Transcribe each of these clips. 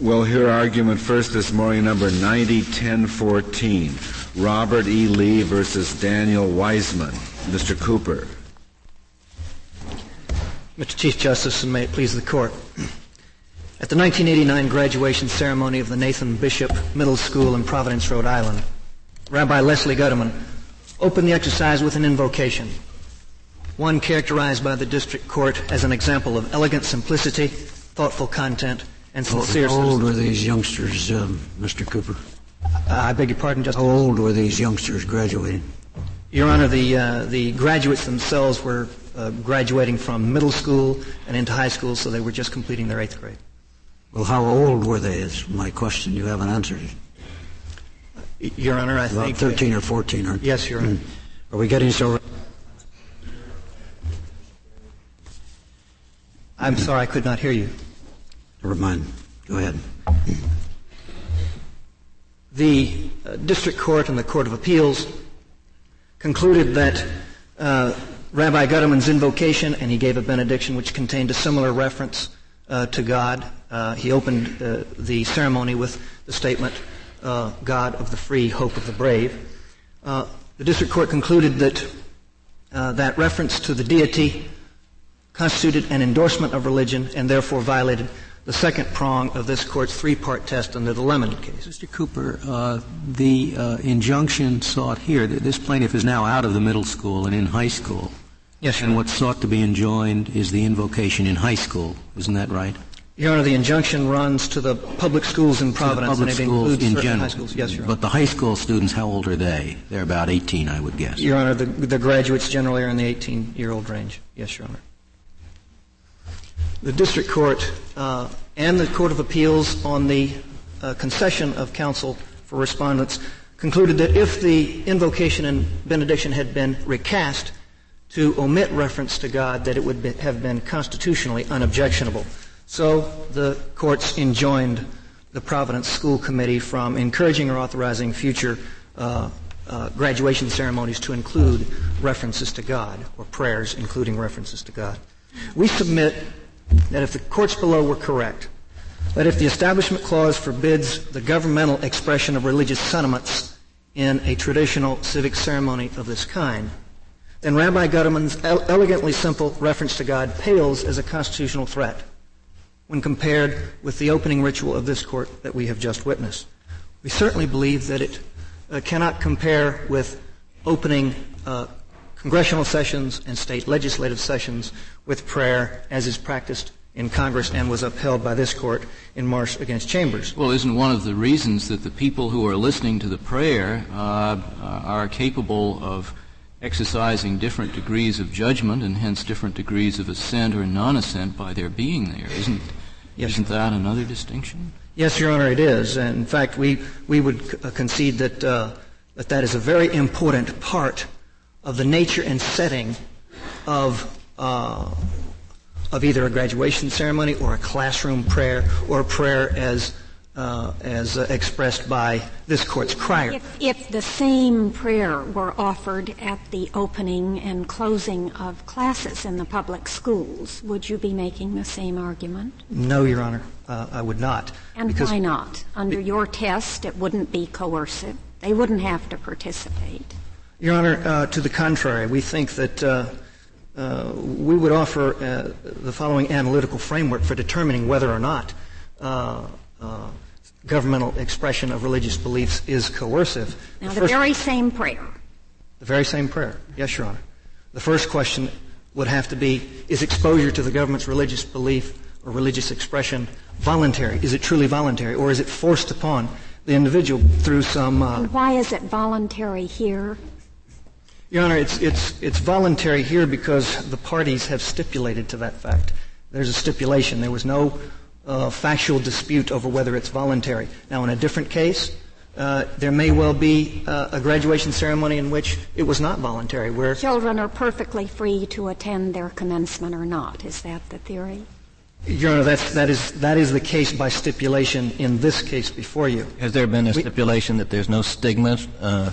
We'll hear argument first this morning, number 901014. Robert E. Lee versus Daniel Weisman. Mr. Cooper. Mr. Chief Justice, and may it please the Court. At the 1989 graduation ceremony of the Nathan Bishop Middle School in Providence, Rhode Island, Rabbi Leslie Gutterman opened the exercise with an invocation, one characterized by the district court as an example of elegant simplicity, thoughtful content, and sincere. How old were these youngsters, um, Mr. Cooper? Uh, I beg your pardon, Justice. How old were these youngsters graduating? Your Honor, the uh, the graduates themselves were uh, graduating from middle school and into high school, so they were just completing their eighth grade. Well, how old were they? Is my question. You haven't answered it. Your Honor, I About think 13 or 14, aren't Yes, Your Honor. Mm. Are we getting so? I'm sorry, I could not hear you. Never mind. Go ahead. The uh, district court and the court of appeals concluded that uh, Rabbi Gutterman's invocation, and he gave a benediction which contained a similar reference uh, to God. Uh, he opened uh, the ceremony with the statement, uh, God of the free, hope of the brave. The district court concluded that that reference to the deity constituted an endorsement of religion and therefore violated the second prong of this court's three-part test under the Lemon case. Mr. Cooper, uh, the uh, injunction sought here, this plaintiff is now out of the middle school and in high school. Yes, And what's sought to be enjoined is the invocation in high school. Isn't that right? Your Honor, the injunction runs to the public schools in Providence, public and it schools includes in general. high schools. Yes, Your Honor. But the high school students, how old are they? They're about 18, I would guess. Your Honor, the, the graduates generally are in the 18-year-old range. Yes, Your Honor. The district court uh, and the Court of Appeals on the uh, concession of counsel for respondents concluded that if the invocation and benediction had been recast, to omit reference to God that it would be, have been constitutionally unobjectionable. So the courts enjoined the Providence School Committee from encouraging or authorizing future uh, uh, graduation ceremonies to include references to God or prayers including references to God. We submit that if the courts below were correct, that if the Establishment Clause forbids the governmental expression of religious sentiments in a traditional civic ceremony of this kind, then Rabbi Gutterman's elegantly simple reference to God pales as a constitutional threat when compared with the opening ritual of this court that we have just witnessed. We certainly believe that it uh, cannot compare with opening uh, congressional sessions and state legislative sessions with prayer as is practiced in Congress and was upheld by this court in Marsh against Chambers. Well, isn't one of the reasons that the people who are listening to the prayer uh, are capable of exercising different degrees of judgment and hence different degrees of assent or non-assent by their being there. Isn't, yes. isn't that another distinction? Yes, Your Honor, it is. And in fact, we, we would c- uh, concede that, uh, that that is a very important part of the nature and setting of, uh, of either a graduation ceremony or a classroom prayer or a prayer as uh, as uh, expressed by this court's crier. If, if, the same prayer were offered at the opening and closing of classes in the public schools, would you be making the same argument? No, Your Honor, uh, I would not. And why not? Under be- your test, it wouldn't be coercive. They wouldn't have to participate. Your Honor, uh, to the contrary, we think that. Uh, uh, we would offer the following analytical framework for determining whether or not governmental expression of religious beliefs is coercive. Now, the, the very same prayer. The very same prayer. Yes, Your Honor. The first question would have to be, is exposure to the government's religious belief or religious expression voluntary? Is it truly voluntary? Or is it forced upon the individual through some... Uh, why is it voluntary here? Your Honor, it's, it's, it's voluntary here because the parties have stipulated to that fact. There's a stipulation. There was no uh, factual dispute over whether it's voluntary. Now, in a different case, uh, there may well be uh, a graduation ceremony in which it was not voluntary, where children are perfectly free to attend their commencement or not. Is that the theory? Your Honor, that's, that is that is the case by stipulation in this case before you. Has there been a stipulation that there's no stigma uh,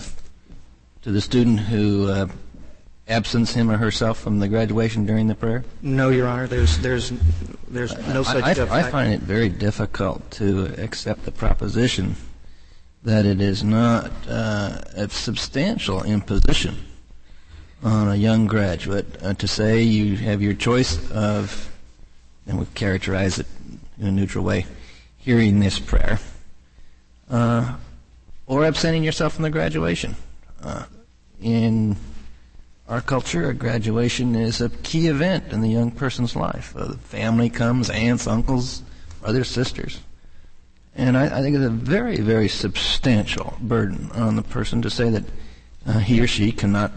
to the student who uh, absence him or herself from the graduation during the prayer? No, Your Honor. There's there's there's no such. I, I, I find it very difficult to accept the proposition that it is not uh, a substantial imposition on a young graduate uh, to say you have your choice of, and we characterize it in a neutral way, hearing this prayer, uh, or absenting yourself from the graduation. Uh, in our culture, a graduation is a key event in the young person's life. Uh, the family comes, aunts, uncles, brothers, sisters. And I, I think it's a very, very substantial burden on the person to say that uh, he or she cannot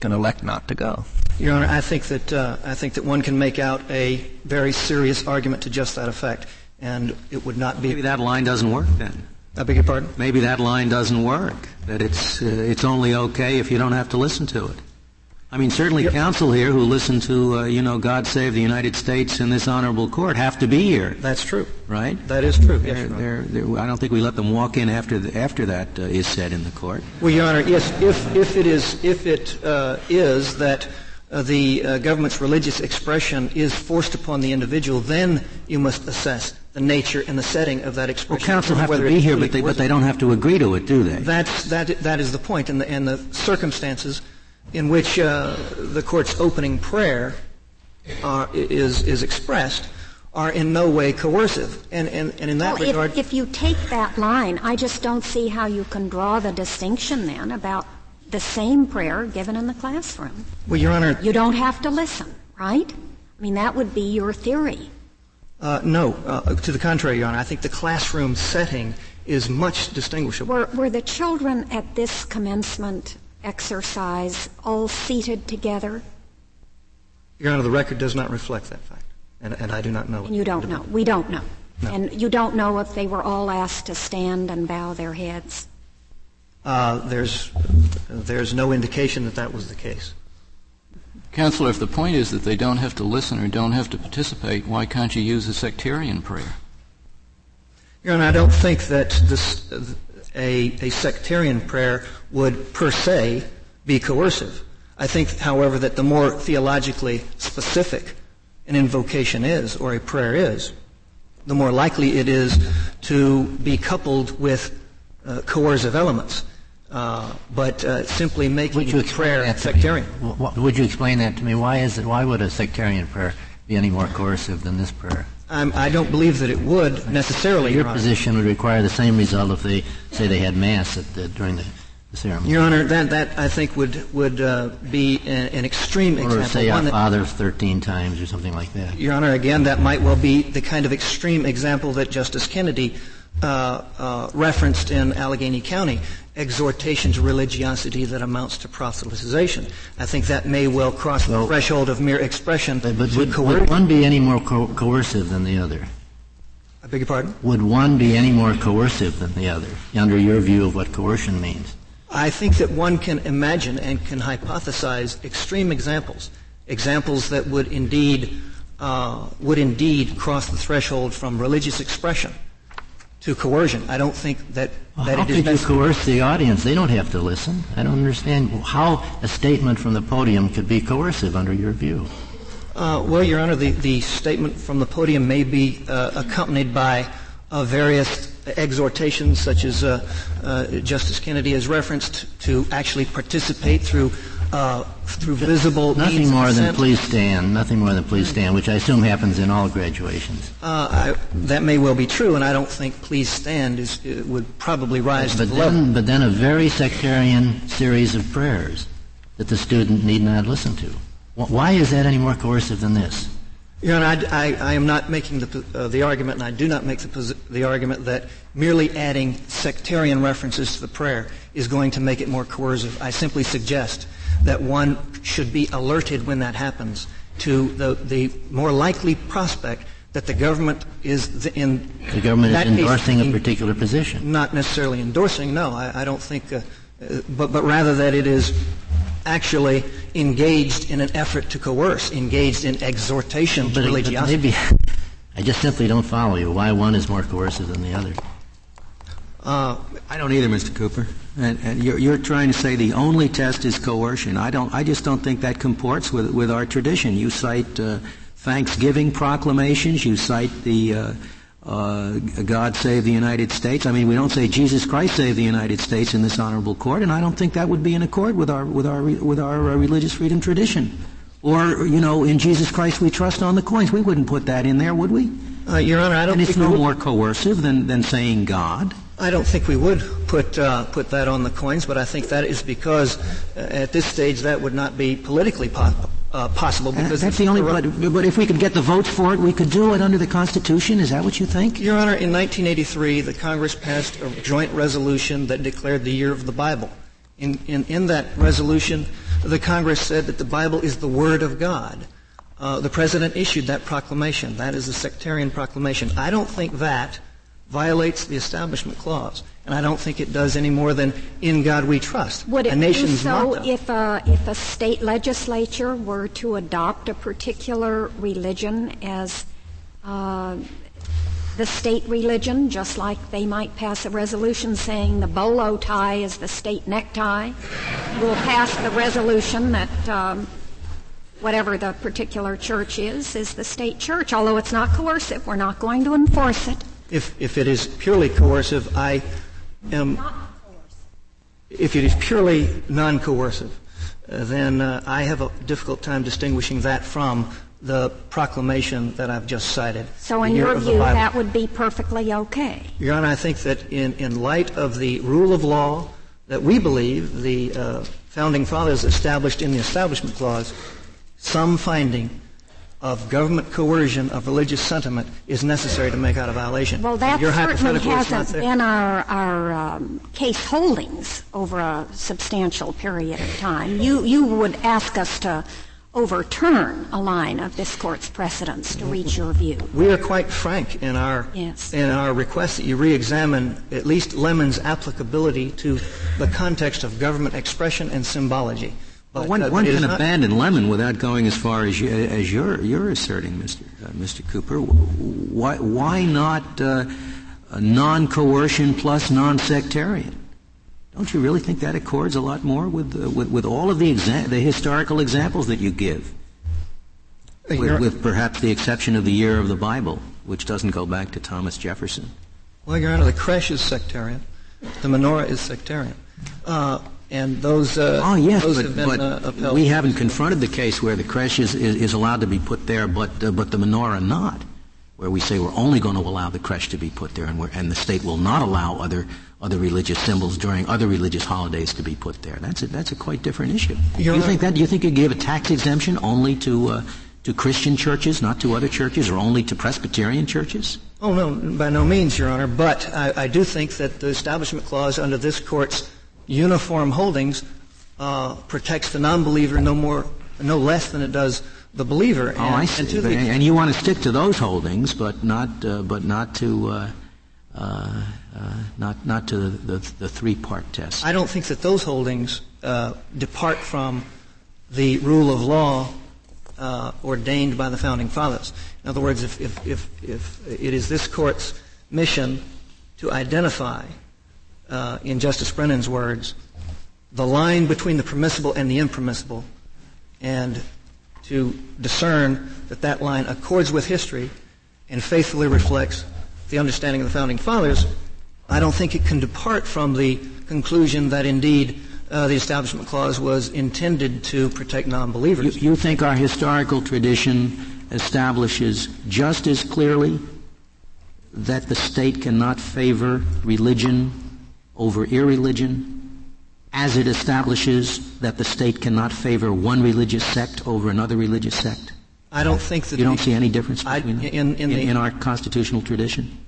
can elect not to go. Your Honor, I think that uh, I think that one can make out a very serious argument to just that effect, and it would not be. Maybe that line doesn't work then. I beg your pardon. Maybe that line doesn't work. That it's uh, it's only okay if you don't have to listen to it. I mean, certainly counsel here who listen to uh, you know God Save the United States in this honorable court have to be here, That's true. right? That is true. They're, Honor. they're, they're, I don't think we let them walk in after the, after that uh, is said in the court. Well, Your Honor, yes, if, if it is, if it uh, is that uh, the uh, government's religious expression is forced upon the individual, then you must assess the nature and the setting of that Well, expression. counsel have to be here, but they but they don't have to agree to it, do they? That's, that, that is the point, and the, and the circumstances in which uh, the court's opening prayer are, is, is expressed are in no way coercive. And, and, and in that Well, regard, if, if you take that line, I just don't see how you can draw the distinction then about the same prayer given in the classroom. well, Your Honor, You don't have to listen, right? I mean, that would be your theory. Uh, no, uh, to the contrary, Your Honor, I think the classroom setting is much distinguishable. Were, were the children at this commencement exercise all seated together? Your Honor, the record does not reflect that fact, and, and I do not know. And you don't know. We don't know. And you don't know if they were all asked to stand and bow their heads. Uh, there's, there's no indication that that was the case. Counselor, if the point is that they don't have to listen or don't have to participate, why can't you use a sectarian prayer? Your Honor, I don't think that this, a, a sectarian prayer would per se be coercive. I think, however, that the more theologically specific an invocation is or a prayer is, the more likely it is to be coupled with uh, coercive elements. Uh, but uh, simply making Would you the explain prayer that to me? sectarian. Would you explain that to me? Why is it? Why would a sectarian prayer be any more coercive than this prayer? I'm, I don't believe that it would necessarily, Your Your position would require the same result if they say they had mass at the, during the, the ceremony, Your Honor, that, that I think would, would uh, be an, an extreme or example. say one Our Father 13 times or something like that. Your Honor, again, that might well be the kind of extreme example that Justice Kennedy uh, uh, referenced in Allegheny County, exhortation to religiosity that amounts to proselytization. I think that may well cross the threshold of mere expression But, but would, coercion. would one be any more co- coercive than the other? I beg your pardon? Would one be any more coercive than the other, under your view of what coercion means? I think that one can imagine and can hypothesize extreme examples, examples that would indeed uh, would indeed cross the threshold from religious expression to coercion. I don't think that Well, that how it is could you coerce the audience? They don't have to listen. I don't understand how a statement from the podium could be coercive under your view. Uh, well, Your Honor, the, the statement from the podium may be uh, accompanied by uh, various exhortations, such as uh, uh, Justice Kennedy has referenced, to actually participate through uh, through visible Nothing more than please stand, nothing more than please stand, which I assume happens in all graduations. Uh, I, that may well be true, and I don't think "please stand" is, uh, would probably rise to But the level. then, but then a very sectarian series of prayers that the student need not listen to. Why is that any more coercive than this? Your Honor, I, I, I am not making the, uh, the argument, and I do not make the, the argument that merely adding sectarian references to the prayer is going to make it more coercive. I simply suggest that one should be alerted when that happens to the, the more likely prospect that the government is th- in The government that is case endorsing a particular position. not necessarily endorsing, no, I, I don't think, uh, uh, but, but rather that it is actually engaged in an effort to coerce, engaged in exhortation to But, but maybe, I just simply don't follow you. Why one is more coercive than the other? Uh, I don't either, Mr. Cooper. And, and you're, you're, trying to say the only test is coercion. I don't. I just don't think that comports with with our tradition. You cite uh, Thanksgiving proclamations. You cite the uh, uh, God save the United States. I mean, we don't say Jesus Christ save the United States in this honorable court, and I don't think that would be in accord with our with our with our uh, religious freedom tradition. Or you know, in Jesus Christ we trust on the coins. We wouldn't put that in there, would we? Uh, Your Honor, I don't. And it's no more coercive than than saying God. I don't think we would put uh, put that on the coins, but I think that is because uh, at this stage that would not be politically po- uh, possible. Because that's the only. But, but, if we could get the votes for it, we could do it under the Constitution. Is that what you think? Your Honor, in 1983, the Congress passed a joint resolution that declared the year of the Bible. In, in, in that resolution, the Congress said that the Bible is the Word of God. Uh, the President issued that proclamation. That is a sectarian proclamation. I don't think that violates the Establishment Clause. And I don't think it does any more than "In God We Trust." Would it a nation's do so motto. if a if a state legislature were to adopt a particular religion as uh, the state religion, just like they might pass a resolution saying the bolo tie is the state necktie? We'll pass the resolution that. Um, whatever the particular church is, is the state church. Although it's not coercive, we're not going to enforce it. If, if it is purely coercive, I am. If it is purely non-coercive, uh, then uh, I have a difficult time distinguishing that from the proclamation that I've just cited. So, in your view, that would be perfectly okay. Your Honor, I think that in, in light of the rule of law that we believe the uh, founding fathers established in the Establishment Clause, some finding of government coercion of religious sentiment is necessary to make out a violation. Well, that certainly hasn't been our, our um, case holdings over a substantial period of time. You, you would ask us to overturn a line of this court's precedents to reach your view. We are quite frank in our yes. in our request that you re-examine at least Lemon's applicability to the context of government expression and symbology. But, one, uh, one can abandon Lemon without going as far as, you, as you're, you're asserting, Mr. Uh, Mr. Cooper. Why, why not uh, non-coercion plus non-sectarian? Don't you really think that accords a lot more with, uh, with, with, all of the, exa- the historical examples that you give? With, with, perhaps the exception of the year of the Bible, which doesn't go back to Thomas Jefferson. Well, Your Honor, the creche is sectarian. The menorah is sectarian. Uh, and those, uh, oh yes, those but, have been but uh, upheld. we haven't confronted the case where the creche is, is, is allowed to be put there, but uh, but the menorah not, where we say we're only going to allow the creche to be put there, and, and the state will not allow other other religious symbols during other religious holidays to be put there. That's a, that's a quite different issue. Do you think that? Do you think you give a tax exemption only to uh, to Christian churches, not to other churches, or only to Presbyterian churches? Oh no, by no means, Your Honor. But I, I do think that the Establishment Clause under this court's uniform holdings uh, protects the non-believer no more, no less than it does the believer. Oh, I see. And, the, and, you want to stick to those holdings, but not, uh, but not to, uh, uh, uh not, not to the, the, the, three-part test. I don't think that those holdings uh, depart from the rule of law ordained by the founding fathers. In other words, if, if, if, if it is this court's mission to identify, in Justice Brennan's words, the line between the permissible and the impermissible and to discern that that line accords with history and faithfully reflects the understanding of the founding fathers, I don't think it can depart from the conclusion that indeed uh, the Establishment Clause was intended to protect non-believers. You, you think our historical tradition establishes just as clearly that the state cannot favor religion over irreligion as it establishes that the state cannot favor one religious sect over another religious sect? I don't think that you don't see any difference between I, in, in, in, the, in, our constitutional tradition.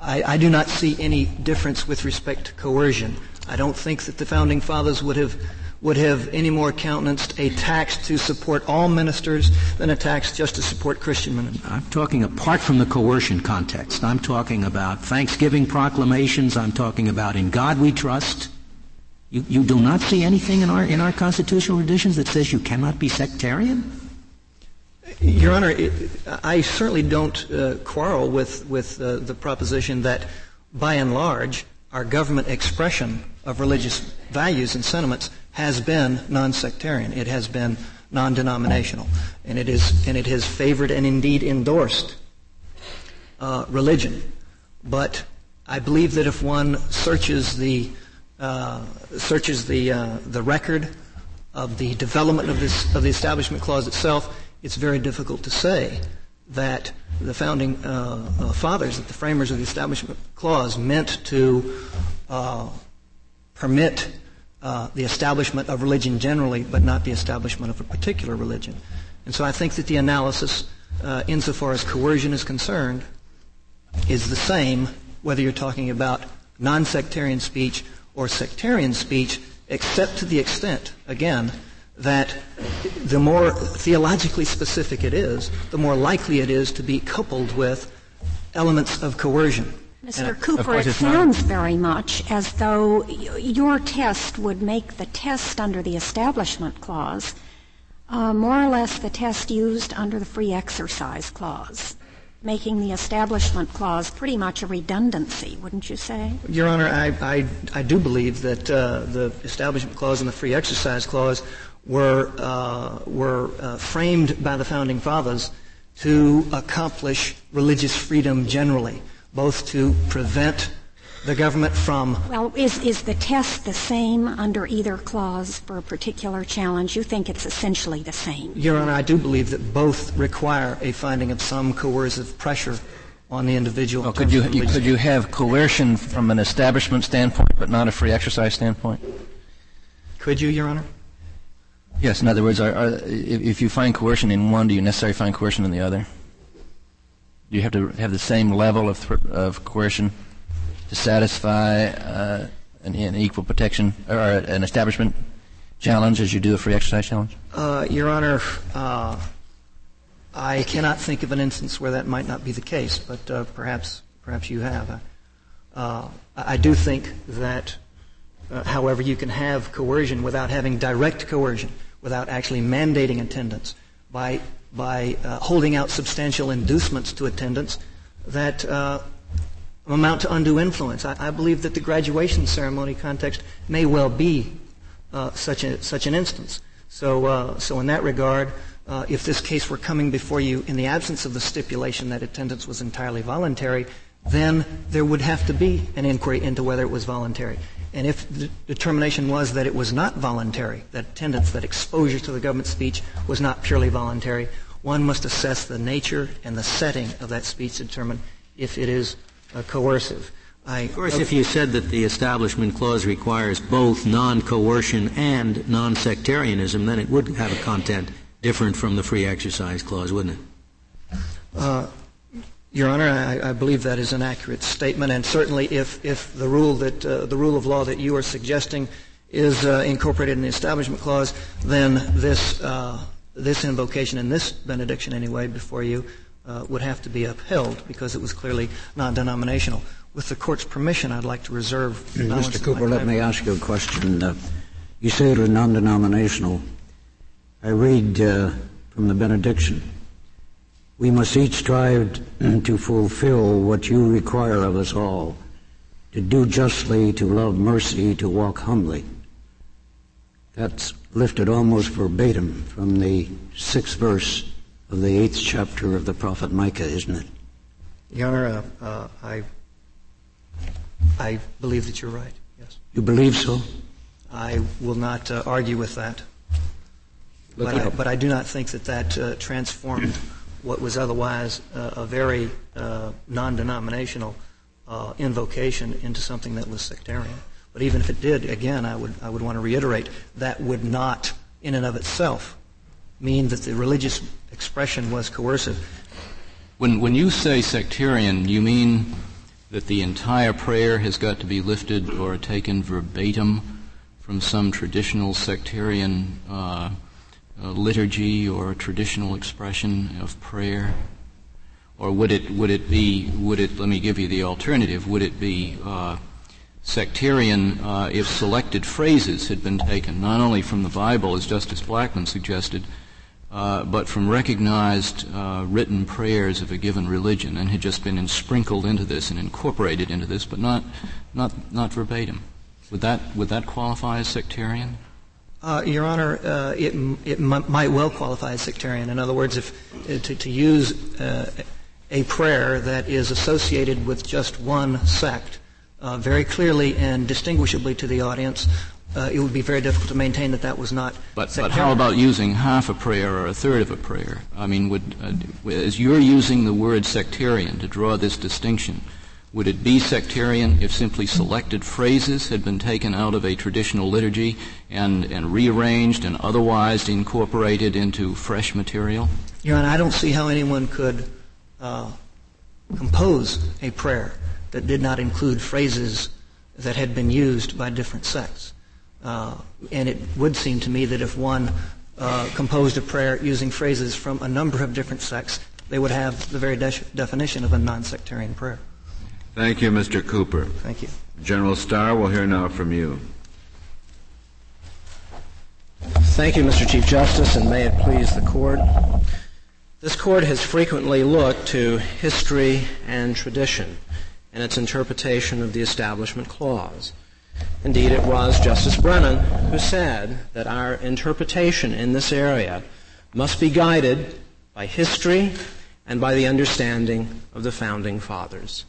I, I, do not see any difference with respect to coercion. I don't think that the founding fathers would have would have any more countenanced a tax to support all ministers than a tax just to support Christian ministers. I'm talking apart from the coercion context. I'm talking about Thanksgiving proclamations. I'm talking about in God we trust. You, you do not see anything in our, in our constitutional traditions that says you cannot be sectarian? Your Honor, it, I certainly don't uh, quarrel with, with uh, the proposition that, by and large, our government expression of religious values and sentiments has been non-sectarian. It has been non-denominational, and it is and it has favored and indeed endorsed uh, religion. But I believe that if one searches the uh, searches the uh, the record of the development of this of the Establishment Clause itself, it's very difficult to say that the founding uh, uh, fathers, that the framers of the Establishment Clause, meant to uh, the establishment of religion generally, but not the establishment of a particular religion. And so I think that the analysis, insofar as coercion is concerned, is the same whether you're talking about non-sectarian speech or sectarian speech, except to the extent, again, that the more theologically specific it is, the more likely it is to be coupled with elements of coercion. Mr. Cooper, it sounds very much as though your test would make the test under the Establishment Clause uh, more or less the test used under the Free Exercise Clause making the Establishment Clause pretty much a redundancy, wouldn't you say? Your Honor, I, I, I do believe that uh, the Establishment Clause and the Free Exercise Clause were, uh, were uh, framed by the Founding Fathers to accomplish religious freedom generally, both to prevent the government from. Well, is, is the test the same under either clause for a particular challenge? You think it's essentially the same? Your Honor, I do believe that both require a finding of some coercive pressure on the individual. Well, could you, you could you have coercion from an establishment standpoint, but not a free exercise standpoint? Could you, Your Honor? Yes. In other words, are, are, if, if you find coercion in one, do you necessarily find coercion in the other? You have to have the same level of, th- of coercion to satisfy uh, an, an, equal protection or an establishment challenge as you do a free exercise challenge? Uh, Your Honor, uh, I cannot think of an instance where that might not be the case, but uh, perhaps perhaps you have. Uh, I do think that, uh, however, you can have coercion without having direct coercion, without actually mandating attendance, by by holding out substantial inducements to attendance that amount to undue influence. I, I, believe that the graduation ceremony context may well be uh, such, a, such an instance. So, uh, so in that regard, uh, if this case were coming before you in the absence of the stipulation that attendance was entirely voluntary, then there would have to be an inquiry into whether it was voluntary. And if the determination was that it was not voluntary, that attendance, that exposure to the government speech was not purely voluntary, one must assess the nature and the setting of that speech to determine if it is uh, coercive. I, of course, if you said that the Establishment Clause requires both non-coercion and non-sectarianism, then it would have a content different from the Free Exercise Clause, wouldn't it? Uh, Your Honor, I, I, believe that is an accurate statement, and certainly if, if the rule that uh, the rule of law that you are suggesting is uh, incorporated in the Establishment Clause, then this uh, this invocation and this benediction, anyway, before you uh, would have to be upheld because it was clearly non-denominational. With the court's permission, I'd like to reserve. Mr. Cooper, let me ask you a question. Uh, you say it was non-denominational. I read uh, from the benediction. We must each strive to fulfill what you require of us all, to do justly, to love mercy, to walk humbly. That's lifted almost verbatim from the sixth verse of the eighth chapter of the prophet Micah, isn't it? Your Honor, uh, uh, I, I believe that you're right, yes. You believe so? I will not uh, argue with that. But I, but I, do not think that that uh, transformed what was otherwise uh, a very uh, non-denominational invocation into something that was sectarian. But even if it did, again, I would, I would want to reiterate, that would not, in and of itself, mean that the religious expression was coercive. When, when you say sectarian, you mean that the entire prayer has got to be lifted or taken verbatim from some traditional sectarian uh, uh, liturgy or traditional expression of prayer? Or would it, would it be, would it, let me give you the alternative, would it be uh, sectarian uh, if selected phrases had been taken, not only from the Bible, as Justice Blackmun suggested, uh, but from recognized uh, written prayers of a given religion and had just been sprinkled into this and incorporated into this, but not, not, not verbatim. Would that, would that qualify as sectarian? Uh, Your Honor, uh, it, it m- might well qualify as sectarian. In other words, if uh, to, to use uh, a prayer that is associated with just one sect uh, very clearly and distinguishably to the audience, uh, it would be very difficult to maintain that that was not. But, but how about using half a prayer or a third of a prayer? I mean, would, as you're using the word sectarian to draw this distinction, would it be sectarian if simply selected phrases had been taken out of a traditional liturgy and, and rearranged and otherwise incorporated into fresh material? Your Honor, I don't see how anyone could uh, compose a prayer that did not include phrases that had been used by different sects. Uh, and it would seem to me that if one uh, composed a prayer using phrases from a number of different sects, they would have the very de- definition of a non-sectarian prayer. Thank you, Mr. Cooper. Thank you. General Starr, we'll hear now from you. Thank you, Mr. Chief Justice, and may it please the Court. This Court has frequently looked to history and tradition in its interpretation of the Establishment Clause. Indeed, it was Justice Brennan who said that our interpretation in this area must be guided by history and by the understanding of the Founding Fathers.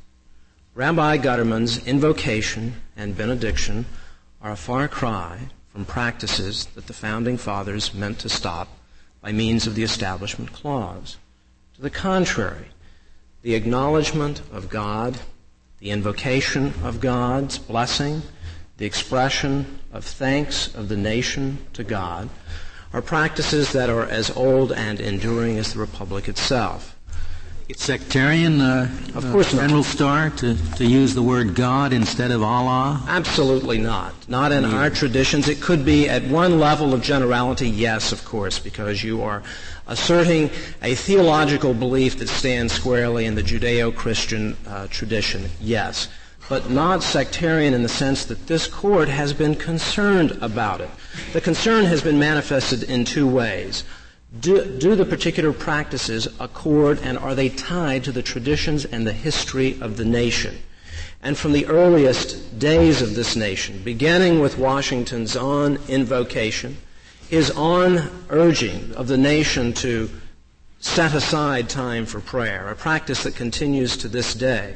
Rabbi Gutterman's invocation and benediction are a far cry from practices that the Founding Fathers meant to stop by means of the Establishment Clause. To the contrary, the acknowledgement of God, the invocation of God's blessing, the expression of thanks of the nation to God are practices that are as old and enduring as the Republic itself. It's sectarian, uh, of course, uh, General Starr, to, to use the word God instead of Allah? Absolutely not. Not in our traditions. It could be at one level of generality, yes, of course, because you are asserting a theological belief that stands squarely in the Judeo-Christian uh, tradition, yes. But not sectarian in the sense that this court has been concerned about it. The concern has been manifested in two ways do, do, the particular practices accord and are they tied to the traditions and the history of the nation? And from the earliest days of this nation, beginning with Washington's own invocation, his own urging of the nation to set aside time for prayer, a practice that continues to this day.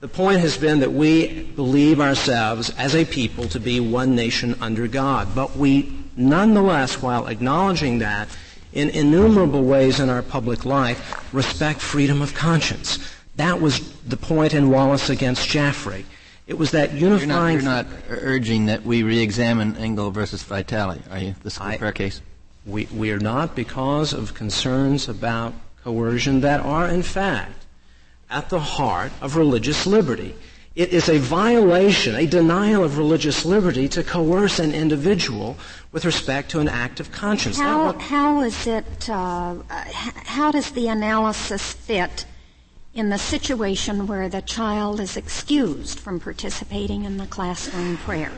The point has been that we believe ourselves as a people to be one nation under God, but we nonetheless, while acknowledging that, in innumerable ways in our public life respect freedom of conscience. That was the point in Wallace against Jaffrey. It was that unifying. You're not, you're not urging that we re-examine Engel versus Vitale, are you? This is prayer case. We, we are not because of concerns about coercion that are, in fact, at the heart of religious liberty. It is a violation, a denial of religious liberty to coerce an individual with respect to an act of conscience. How, how is it, uh, how does the analysis fit in the situation where the child is excused from participating in the classroom prayer?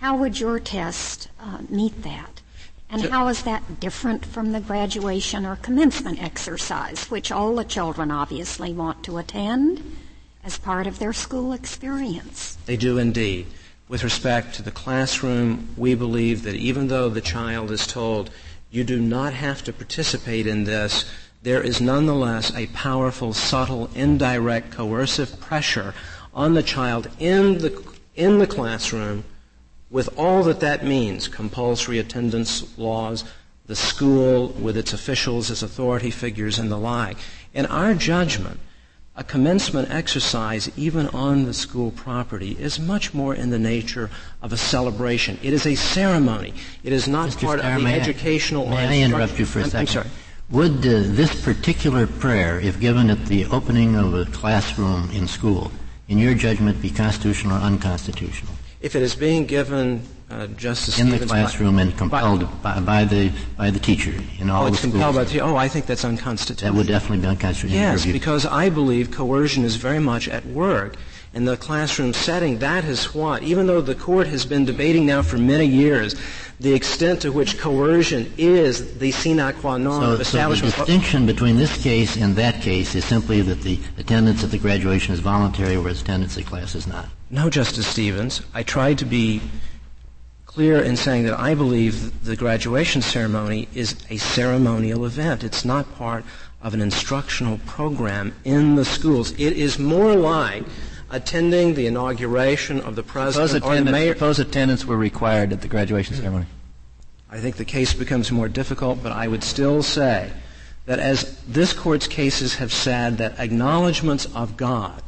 How would your test uh, meet that? And how is that different from the graduation or commencement exercise, which all the children obviously want to attend? As part of their school experience. They do indeed. With respect to the classroom, we believe that even though the child is told, you do not have to participate in this, there is nonetheless a powerful, subtle, indirect, coercive pressure on the child in the, in the classroom with all that that means compulsory attendance laws, the school with its officials as authority figures, and the like. In our judgment, a commencement exercise, even on the school property, is much more in the nature of a celebration. It is a ceremony. It is not Mr. part Starr, of the educational. I, may I interrupt you for a I'm, second? I'm sorry. Would uh, this particular prayer, if given at the opening of a classroom in school, in your judgment, be constitutional or unconstitutional? If it is being given uh, Justice in Stevens the classroom by, and compelled by, by, the by the teacher in all oh, the it's compelled by the, oh, I think that's unconstitutional. That would definitely be unconstitutional. Yes, because I believe coercion is very much at work in the classroom setting, that is what, even though the court has been debating now for many years, the extent to which coercion is the sine qua non so, of establishment. So the distinction between this case and that case is simply that the attendance at the graduation is voluntary, whereas attendance at class is not. No, Justice Stevens. I tried to be clear in saying that I believe the graduation ceremony is a ceremonial event. It's not part of an instructional program in the schools. It is more like attending the inauguration of the president suppose or the mayor. Suppose attendance were required at the graduation ceremony. I think the case becomes more difficult, but I would still say that as this court's cases have said that acknowledgments of God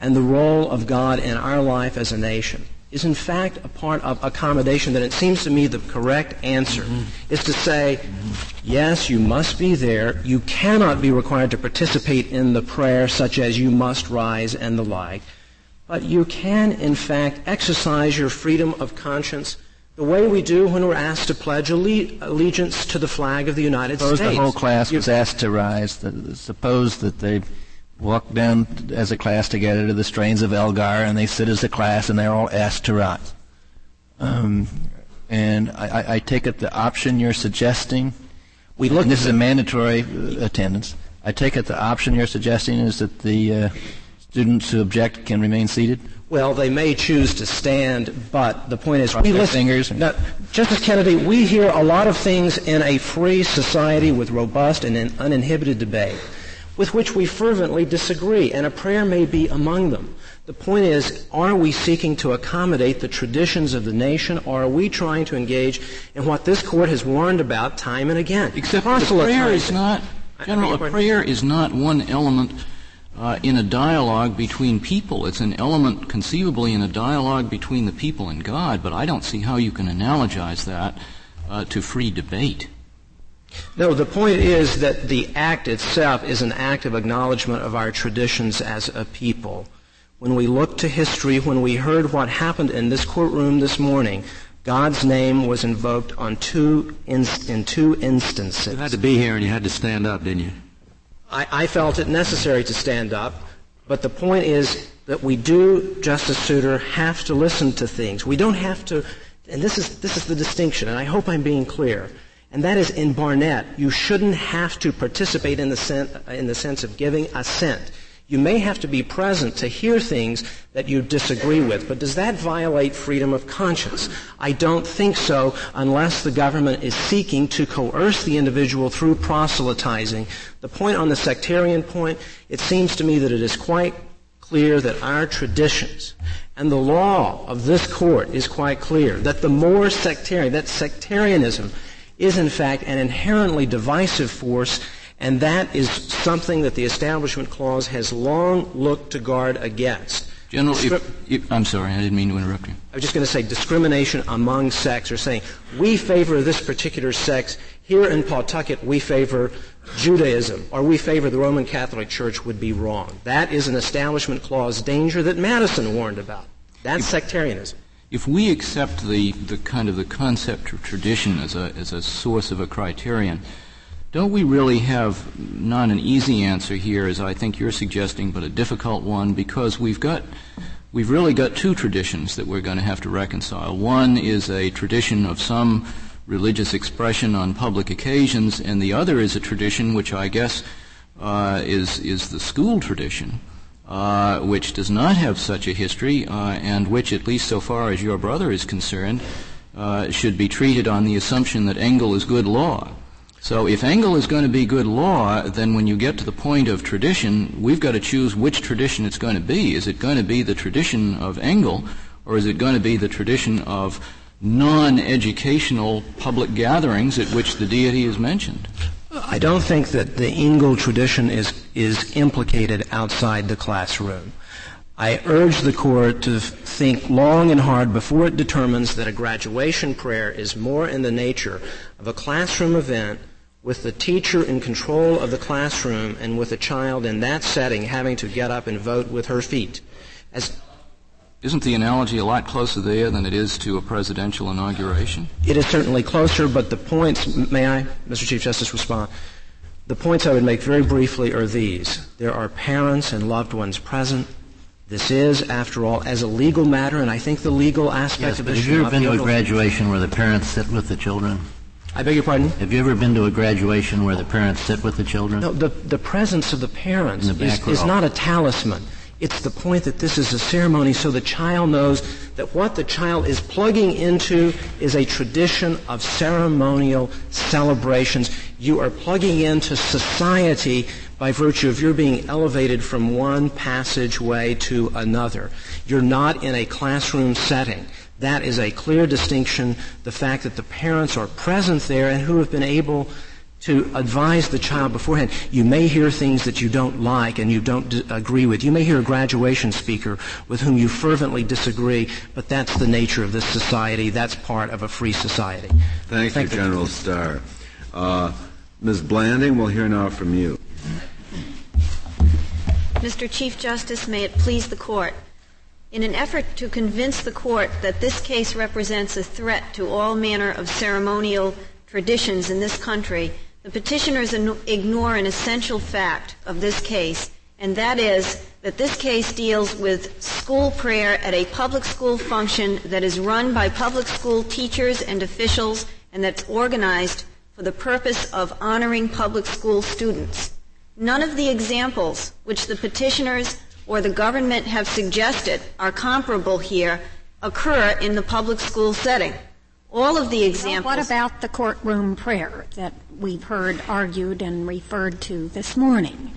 and the role of God in our life as a nation is in fact a part of accommodation that it seems to me the correct answer mm-hmm. is to say, mm-hmm. yes, you must be there. You cannot be required to participate in the prayer such as you must rise and the like. But you can in fact exercise your freedom of conscience the way we do when we're asked to pledge allegiance to the flag of the United suppose States. Suppose the whole class you, was asked to rise. Suppose that they walk down as a class together to the strains of Elgar, and they sit as a class, and they're all asked to rise. Um, and I, I, take it the option you're suggesting. We look. This is a mandatory attendance. I take it the option you're suggesting is that the uh, students who object can remain seated. Well, they may choose to stand, but the point is, Cross we listen. Fingers now, Justice Kennedy, we hear a lot of things in a free society with robust and uninhibited debate with which we fervently disagree, and a prayer may be among them. The point is, are we seeking to accommodate the traditions of the nation, or are we trying to engage in what this court has warned about time and again? Except the prayer is not, General, a prayer is not one element uh, in a dialogue between people. It's an element conceivably in a dialogue between the people and God, but I don't see how you can analogize that uh, to free debate. No, the point is that the act itself is an act of acknowledgement of our traditions as a people. When we look to history, when we heard what happened in this courtroom this morning, God's name was invoked on two inst- in two instances. You had to be here and you had to stand up, didn't you? I, I felt it necessary to stand up, but the point is that we do, Justice Souter, have to listen to things. We don't have to, and this is, this is the distinction, and I hope I'm being clear. And that is in Barnette, you shouldn't have to participate in the, sen- in the sense of giving assent. You may have to be present to hear things that you disagree with, but does that violate freedom of conscience? I don't think so unless the government is seeking to coerce the individual through proselytizing. The point on the sectarian point, it seems to me that it is quite clear that our traditions and the law of this court is quite clear that the more sectarian, that sectarianism is in fact an inherently divisive force, and that is something that the Establishment Clause has long looked to guard against. General, Discri- if, if, I'm sorry, I didn't mean to interrupt you. I was just going to say discrimination among sects, or saying we favor this particular sex. Here in Pawtucket, we favor Judaism, or we favor the Roman Catholic Church would be wrong. That is an Establishment Clause danger that Madison warned about. That's if, sectarianism if we accept the, the kind of the concept of tradition as a, as a source of a criterion, don't we really have not an easy answer here, as I think you're suggesting, but a difficult one because we've got we've really got two traditions that we're going to have to reconcile. One is a tradition of some religious expression on public occasions, and the other is a tradition which I guess uh, is is the school tradition uh, which does not have such a history, uh, and which, at least so far as your brother is concerned, uh, should be treated on the assumption that Engel is good law. So if Engel is going to be good law, then when you get to the point of tradition, we've got to choose which tradition it's going to be. Is it going to be the tradition of Engel, or is it going to be the tradition of non-educational public gatherings at which the deity is mentioned? I don't think that the Engel tradition is, is implicated outside the classroom. I urge the court to think long and hard before it determines that a graduation prayer is more in the nature of a classroom event with the teacher in control of the classroom and with a child in that setting having to get up and vote with her feet. As isn't the analogy a lot closer there than it is to a presidential inauguration? It is certainly closer, but the points, may I, Mr. Chief Justice, respond? The points I would make very briefly are these. There are parents and loved ones present. This is, after all, as a legal matter, and I think the legal aspect yes, of but this. Have you ever been to a graduation where the parents sit with the children? I beg your pardon? Have you ever been to a graduation where the parents sit with the children? No, the, the presence of the parents the is, is not a talisman. It's the point that this is a ceremony so the child knows that what the child is plugging into is a tradition of ceremonial celebrations. You are plugging into society by virtue of your being elevated from one passageway to another. You're not in a classroom setting. That is a clear distinction. The fact that the parents are present there and who have been able to advise the child beforehand. You may hear things that you don't like and you don't d- agree with. You may hear a graduation speaker with whom you fervently disagree, but that's the nature of this society. That's part of a free society. Thank, Thank you, General Starr. Uh, Ms. Blanding, we'll hear now from you. Mr. Chief Justice, may it please the court. In an effort to convince the court that this case represents a threat to all manner of ceremonial traditions in this country, the petitioners ignore an essential fact of this case, and that is that this case deals with school prayer at a public school function that is run by public school teachers and officials and that's organized for the purpose of honoring public school students. None of the examples which the petitioners or the government have suggested are comparable here occur in the public school setting. All of the examples. Well, what about the courtroom prayer that we've heard argued and referred to this morning?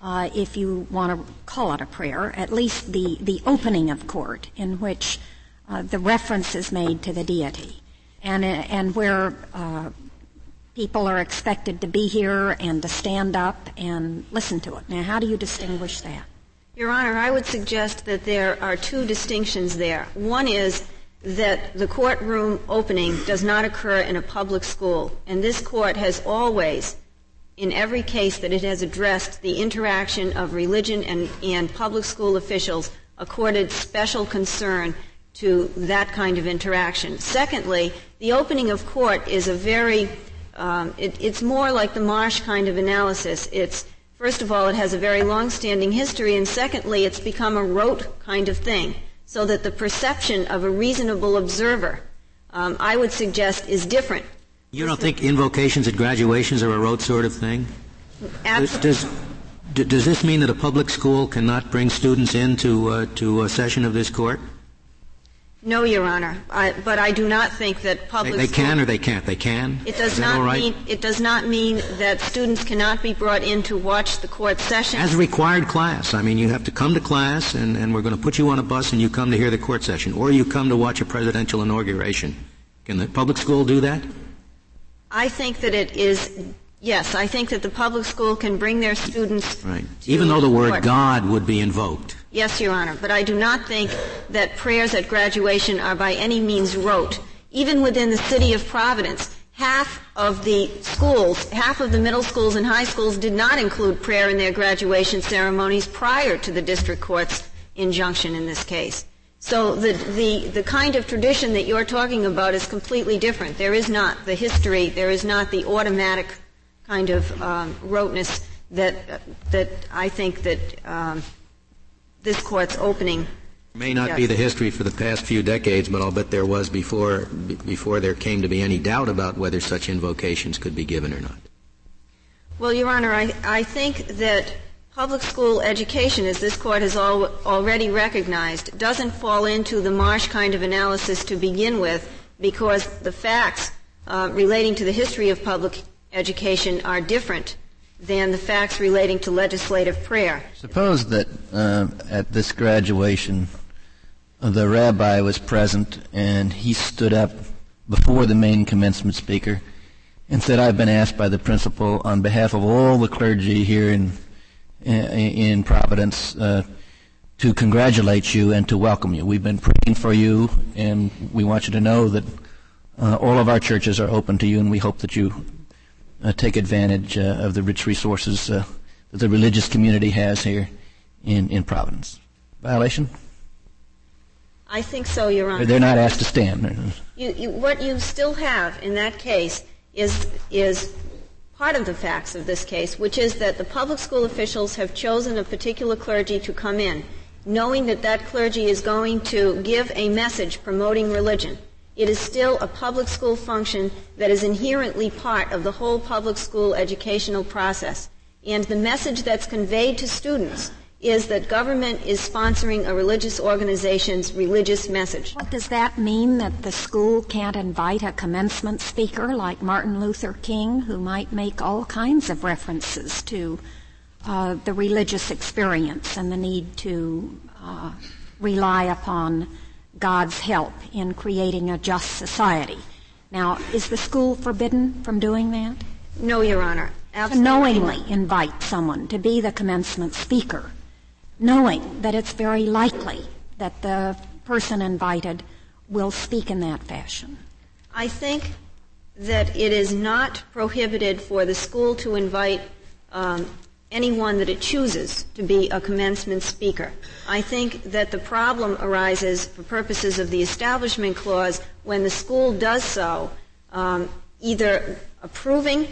Uh, if you want to call it a prayer, at least the, the opening of court in which uh, the reference is made to the deity and, and where uh, people are expected to be here and to stand up and listen to it. Now, how do you distinguish that? Your Honor, I would suggest that there are two distinctions there. One is that the courtroom opening does not occur in a public school, and this court has always, in every case that it has addressed the interaction of religion and, and public school officials, accorded special concern to that kind of interaction. Secondly, the opening of court is a very, um, it, it's more like the Marsh kind of analysis. It's First of all, it has a very long-standing history, and secondly, it's become a rote kind of thing, so that the perception of a reasonable observer, um, I would suggest, is different. You don't think invocations at graduations are a rote sort of thing? Absolutely. Does, does, does this mean that a public school cannot bring students into uh, to a session of this court? No, Your Honor. I, but I do not think that public. They, they can or they can't. They can. It does not right? mean. It does not mean that students cannot be brought in to watch the court session. As required class. I mean, you have to come to class, and, and we're going to put you on a bus, and you come to hear the court session, or you come to watch a presidential inauguration. Can the public school do that? I think that it is Yes, I think that the public school can bring their students. Right. Even though the word court. God would be invoked. Yes, Your Honor, but I do not think that prayers at graduation are by any means rote. Even within the city of Providence, half of the schools, half of the middle schools and high schools did not include prayer in their graduation ceremonies prior to the district court's injunction in this case. So the, the, the kind of tradition that you're talking about is completely different. There is not the history, there is not the automatic kind of um, roteness that that I think that um, this court's opening may not be the history for the past few decades, but I'll bet there was before before there came to be any doubt about whether such invocations could be given or not. Well, Your Honor, I, I think that public school education, as this court has al- already recognized, doesn't fall into the Marsh kind of analysis to begin with, because the facts uh, relating to the history of public education are different than the facts relating to legislative prayer. Suppose that uh, at this graduation, the rabbi was present and he stood up before the main commencement speaker and said, I've been asked by the principal on behalf of all the clergy here in, in Providence uh, to congratulate you and to welcome you. We've been praying for you and we want you to know that uh, all of our churches are open to you and we hope that you take advantage uh, of the rich resources uh, that the religious community has here in, in Providence. Violation? I think so, Your Honor. They're not asked to stand. You, you, what you still have in that case is, is part of the facts of this case, which is that the public school officials have chosen a particular clergy to come in. knowing that that clergy is going to give a message promoting religion. It is still a public school function that is inherently part of the whole public school educational process. And the message that's conveyed to students is that government is sponsoring a religious organization's religious message. What does that mean that the school can't invite a commencement speaker like Martin Luther King, who might make all kinds of references to uh, the religious experience and the need to uh, rely upon God's help in creating a just society? Now, is the school forbidden from doing that? No, Your Honor. Absolutely. To knowingly invite someone to be the commencement speaker knowing that it's very likely that the person invited will speak in that fashion? I think that it is not prohibited for the school to invite um, anyone that it chooses to be a commencement speaker. I think that the problem arises for purposes of the Establishment Clause when the school does so, um, either approving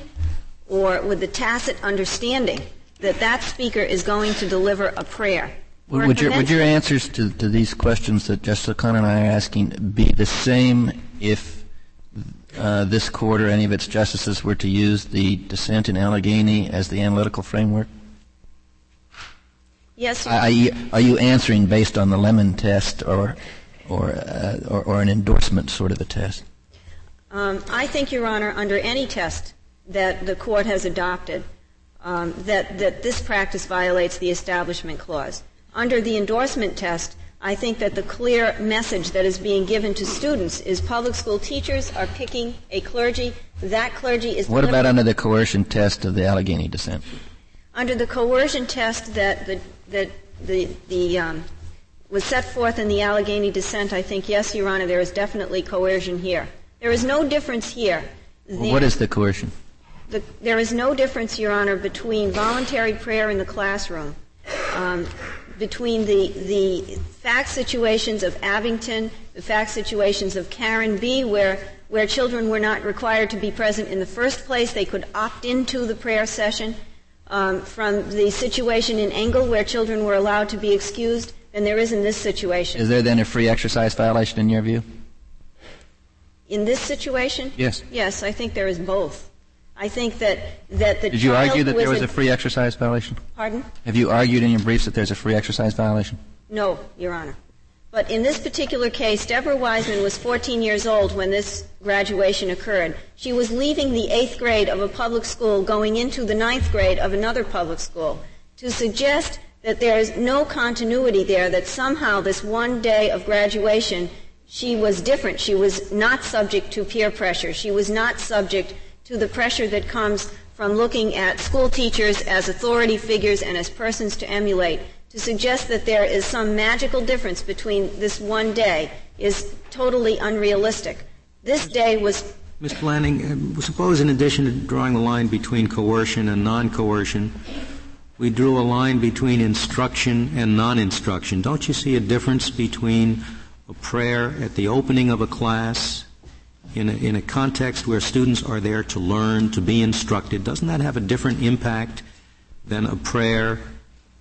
or with the tacit understanding that that speaker is going to deliver a prayer. Would, your, would your answers to, to these questions that Justice O'Connor and I are asking be the same if uh, this court or any of its justices were to use the dissent in Allegheny as the analytical framework? Yes. Are you, are you answering based on the Lemon test or, or, uh, or, or, an endorsement sort of a test? Um, I think, Your Honor, under any test that the court has adopted, um, that, that this practice violates the Establishment Clause. Under the endorsement test, I think that the clear message that is being given to students is public school teachers are picking a clergy. That clergy is. What about under the coercion test of the Allegheny dissent? Under the coercion test that the, that the, the um, was set forth in the Allegheny dissent, I think yes, Your Honor, there is definitely coercion here. There is no difference here. Well, what is the coercion? The, there is no difference, Your Honor, between voluntary prayer in the classroom, um, between the, the fact situations of Abington, the fact situations of Karen B, where, where children were not required to be present in the first place. They could opt into the prayer session. Um, from the situation in Engel, where children were allowed to be excused, than there is in this situation. Is there then a free exercise violation in your view? In this situation? Yes. Yes, I think there is both. I think that, that the Did you argue that there was in, a free exercise violation? Pardon? Have you argued in your briefs that there's a free exercise violation? No, Your Honor. But in this particular case, Deborah Weisman was 14 years old when this graduation occurred. She was leaving the eighth grade of a public school going into the ninth grade of another public school. To suggest that there is no continuity there, that somehow this one day of graduation, she was different. She was not subject to peer pressure. She was not subject to the pressure that comes from looking at school teachers as authority figures and as persons to emulate. To suggest that there is some magical difference between this one day is totally unrealistic. This day was. Ms. Blanding, uh, suppose in addition to drawing the line between coercion and non coercion, we drew a line between instruction and non instruction. Don't you see a difference between a prayer at the opening of a class in a, in a context where students are there to learn, to be instructed, doesn't that have a different impact than a prayer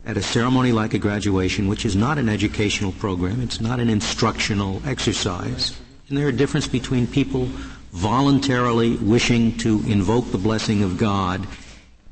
at a ceremony like a graduation, which is not an educational program, it's not an instructional exercise? Isn't there a difference between people voluntarily wishing to invoke the blessing of God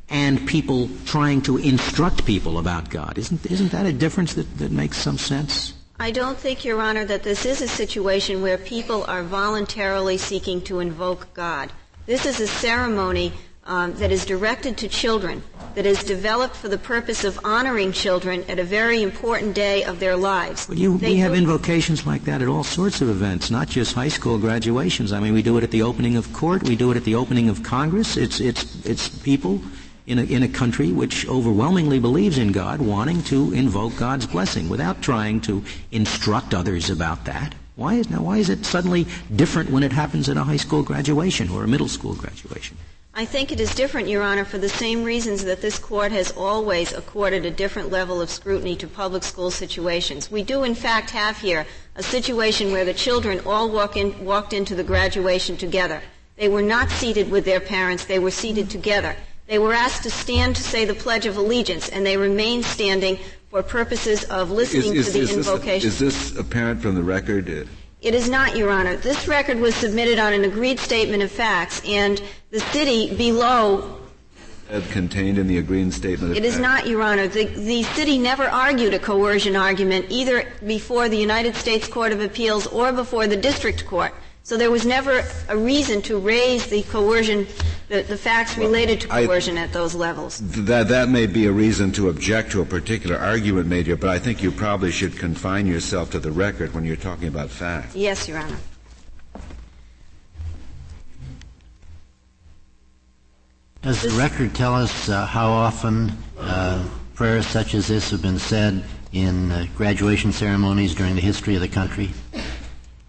and people trying to instruct people about God? Isn't, isn't that a difference that, that makes some sense? I don't think, Your Honor, that this is a situation where people are voluntarily seeking to invoke God. This is a ceremony um, that is directed to children, that is developed for the purpose of honoring children at a very important day of their lives. Well, you, we have invocations like that at all sorts of events, not just high school graduations. I mean, we do it at the opening of court, we do it at the opening of Congress. It's, it's, it's people in a, in a country which overwhelmingly believes in God, wanting to invoke God's blessing without trying to instruct others about that. Why is, now, why is it suddenly different when it happens at a high school graduation or a middle school graduation? I think it is different, Your Honor, for the same reasons that this court has always accorded a different level of scrutiny to public school situations. We do, in fact, have here a situation where the children all walk in, walked into the graduation together. They were not seated with their parents, they were seated together. They were asked to stand to say the Pledge of Allegiance, and they remained standing for purposes of listening is, is, to the is invocation. This, is this apparent from the record? It is not, Your Honor. This record was submitted on an agreed statement of facts, and the city below contained in the agreed statement It is not, Your Honor. The, the city never argued a coercion argument either before the United States Court of Appeals or before the district court. So there was never a reason to raise the coercion, the, the facts related to coercion I, at those levels. That, that may be a reason to object to a particular argument made here, but I think you probably should confine yourself to the record when you're talking about facts. Yes, Your Honor. Does the record tell us uh, how often uh, prayers such as this have been said in uh, graduation ceremonies during the history of the country?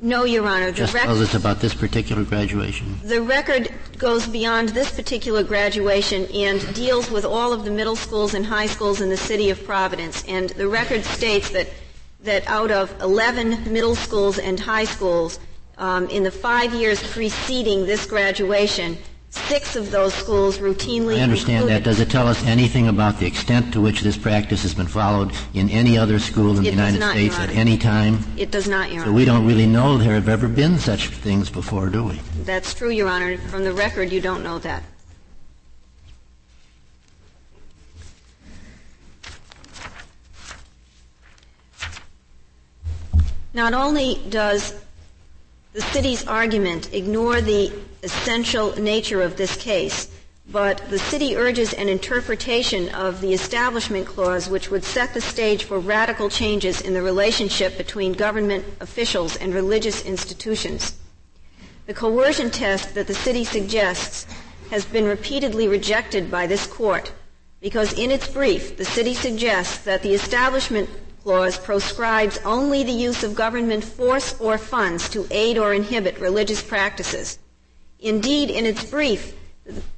No, Your Honor. Just tell us about this particular graduation. The record goes beyond this particular graduation and deals with all of the middle schools and high schools in the city of Providence. And the record states that that out of 11 middle schools and high schools um, in the five years preceding this graduation, Six of those schools routinely. I understand that. Does it tell us anything about the extent to which this practice has been followed in any other school in the United not, States at any time? It does not, Your so Honor. we don't really know there have ever been such things before, do we? That's true, Your Honor. From the record, you don't know that. Not only does the city's argument ignore the essential nature of this case, but the city urges an interpretation of the Establishment Clause which would set the stage for radical changes in the relationship between government officials and religious institutions. The coercion test that the city suggests has been repeatedly rejected by this court because in its brief, the city suggests that the Establishment Clause proscribes only the use of government force or funds to aid or inhibit religious practices. Indeed, in its brief,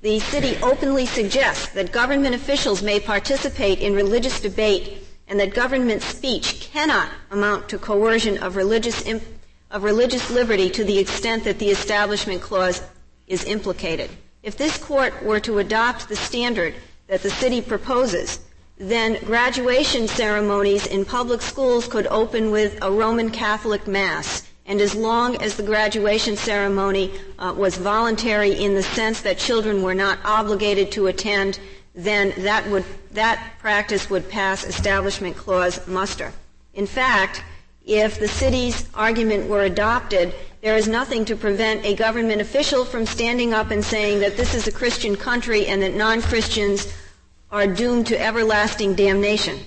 the city openly suggests that government officials may participate in religious debate and that government speech cannot amount to coercion of religious, imp- of religious liberty to the extent that the Establishment Clause is implicated. If this court were to adopt the standard that the city proposes, then graduation ceremonies in public schools could open with a Roman Catholic Mass. And as long as the graduation ceremony uh, was voluntary in the sense that children were not obligated to attend, then that would, that practice would pass Establishment Clause muster. In fact, if the city's argument were adopted, there is nothing to prevent a government official from standing up and saying that this is a Christian country and that non-Christians are doomed to everlasting damnation.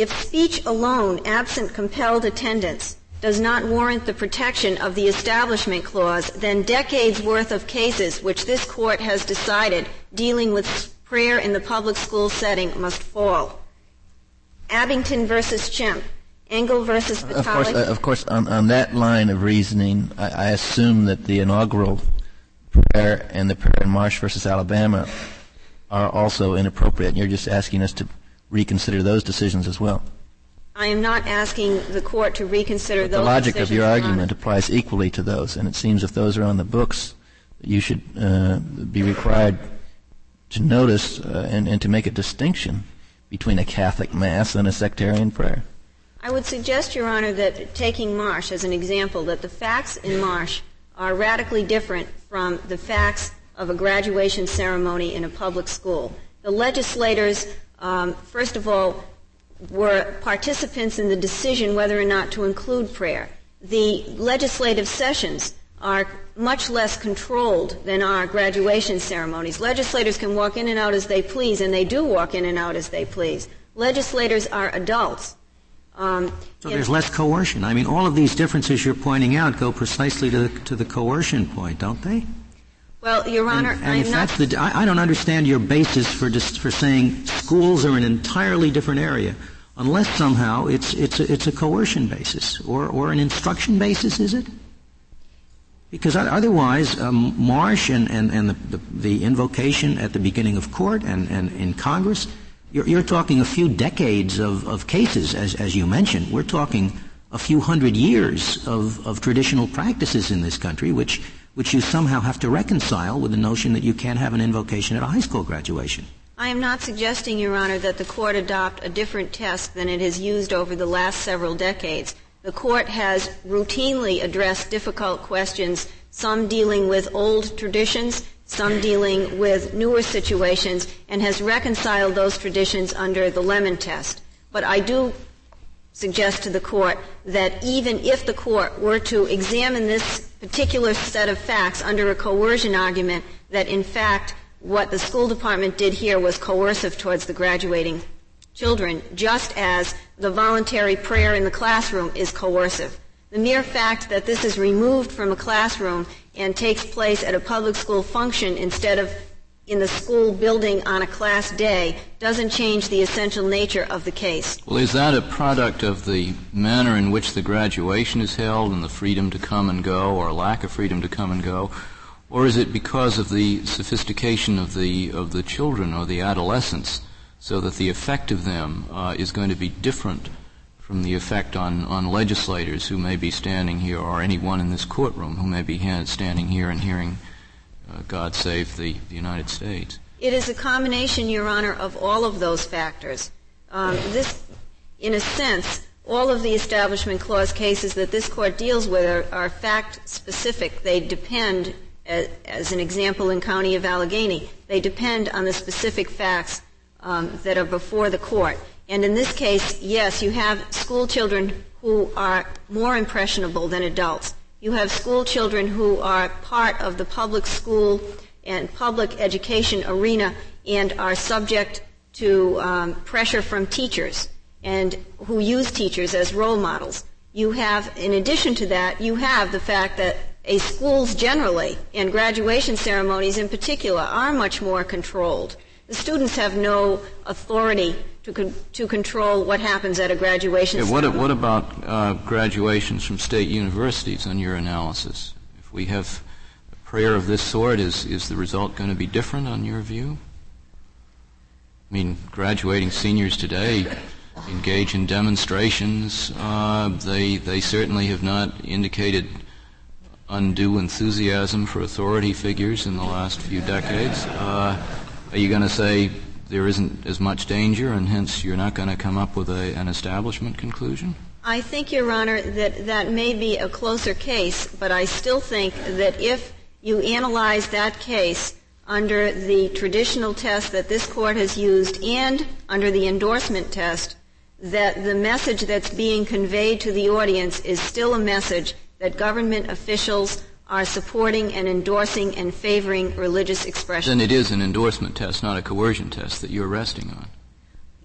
If speech alone, absent compelled attendance, does not warrant the protection of the Establishment Clause, then decades worth of cases which this court has decided dealing with prayer in the public school setting must fall. Abington versus Schempp, Engel versus Vitale. Of course, uh, of course on, on, that line of reasoning, I, I assume that the inaugural prayer and the prayer in Marsh versus Alabama are also inappropriate. And you're just asking us to reconsider those decisions as well. I am not asking the court to reconsider but those. The logic of your argument applies equally to those, and it seems if those are on the books, you should uh, be required to notice uh, and, and to make a distinction between a Catholic Mass and a sectarian prayer. I would suggest, Your Honor, that taking Marsh as an example, that the facts in Marsh are radically different from the facts of a graduation ceremony in a public school. The legislators, um, first of all, were participants in the decision whether or not to include prayer. The legislative sessions are much less controlled than our graduation ceremonies. Legislators can walk in and out as they please, and they do walk in and out as they please. Legislators are adults. Um, so there's less coercion. I mean, all of these differences you're pointing out go precisely to the, to the coercion point, don't they? Well, Your Honor, and, and if that's the, I, I, don't understand your basis for just for saying schools are an entirely different area, unless somehow it's it's a, it's a coercion basis or or an instruction basis, is it? Because otherwise, um, Marsh and and, and the, the, the invocation at the beginning of court and and in Congress you're, you're talking a few decades of, of cases, as, as you mentioned. We're talking a few hundred years of, of traditional practices in this country, which which you somehow have to reconcile with the notion that you can't have an invocation at a high school graduation. I am not suggesting, Your Honor, that the court adopt a different test than it has used over the last several decades. The court has routinely addressed difficult questions, some dealing with old traditions, some dealing with newer situations, and has reconciled those traditions under the Lemon test. But I do suggest to the court that even if the court were to examine this particular set of facts under a coercion argument, that in fact what the school department did here was coercive towards the graduating children, just as the voluntary prayer in the classroom is coercive. The mere fact that this is removed from a classroom and takes place at a public school function instead of in the school building on a class day doesn't change the essential nature of the case. Well, is that a product of the manner in which the graduation is held and the freedom to come and go or lack of freedom to come and go? Or is it because of the sophistication of the, of the children or the adolescents so that the effect of them uh, is going to be different from the effect on, on legislators who may be standing here or anyone in this courtroom who may be standing here and hearing uh, God save the, the, United States? It is a combination, Your Honor, of all of those factors. Um, this, in a sense, all of the Establishment Clause cases that this court deals with are, are fact specific. They depend, as, as, an example in County of Allegheny, they depend on the specific facts um, that are before the court. And in this case, yes, you have school children who are more impressionable than adults. You have school children who are part of the public school and public education arena and are subject to um, pressure from teachers and who use teachers as role models. You have, in addition to that, you have the fact that a schools generally and graduation ceremonies in particular are much more controlled. The students have no authority to, con- to control what happens at a graduation yeah, what, what, about uh, graduations from state universities on your analysis? If we have a prayer of this sort, is, is the result going to be different on your view? I mean, graduating seniors today engage in demonstrations. Uh, they, they certainly have not indicated undue enthusiasm for authority figures in the last few decades. Uh, are you going to say there isn't as much danger, and hence you're not going to come up with a, an establishment conclusion? I think, Your Honor, that that may be a closer case, but I still think that if you analyze that case under the traditional test that this court has used and under the endorsement test, that the message that's being conveyed to the audience is still a message that government officials are supporting and endorsing and favoring religious expression. Then it is an endorsement test, not a coercion test that you're resting on.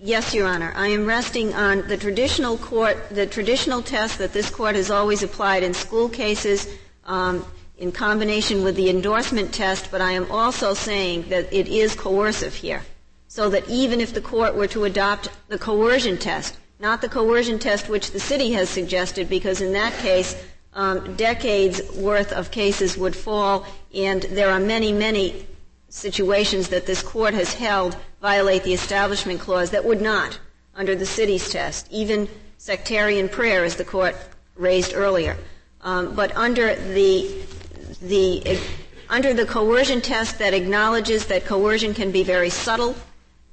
Yes, Your Honor. I am resting on the traditional court, the traditional test that this court has always applied in school cases um, in combination with the endorsement test, but I am also saying that it is coercive here. So that even if the court were to adopt the coercion test, not the coercion test which the city has suggested, because in that case um, decades worth of cases would fall, and there are many, many situations that this court has held violate the Establishment Clause that would not under the city's test, even sectarian prayer, as the court raised earlier. Um, but under the the under the coercion test that acknowledges that coercion can be very subtle,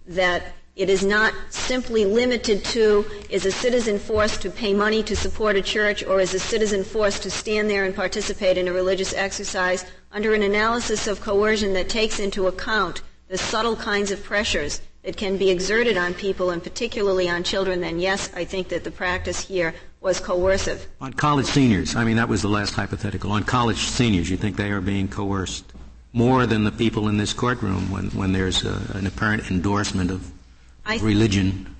that it is not simply limited to is a citizen forced to pay money to support a church or is a citizen forced to stand there and participate in a religious exercise under an analysis of coercion that takes into account the subtle kinds of pressures that can be exerted on people and particularly on children, then yes, I think that the practice here was coercive. On college seniors, I mean, that was the last hypothetical. On college seniors, you think they are being coerced more than the people in this courtroom when, when there's a, an apparent endorsement of th- religion?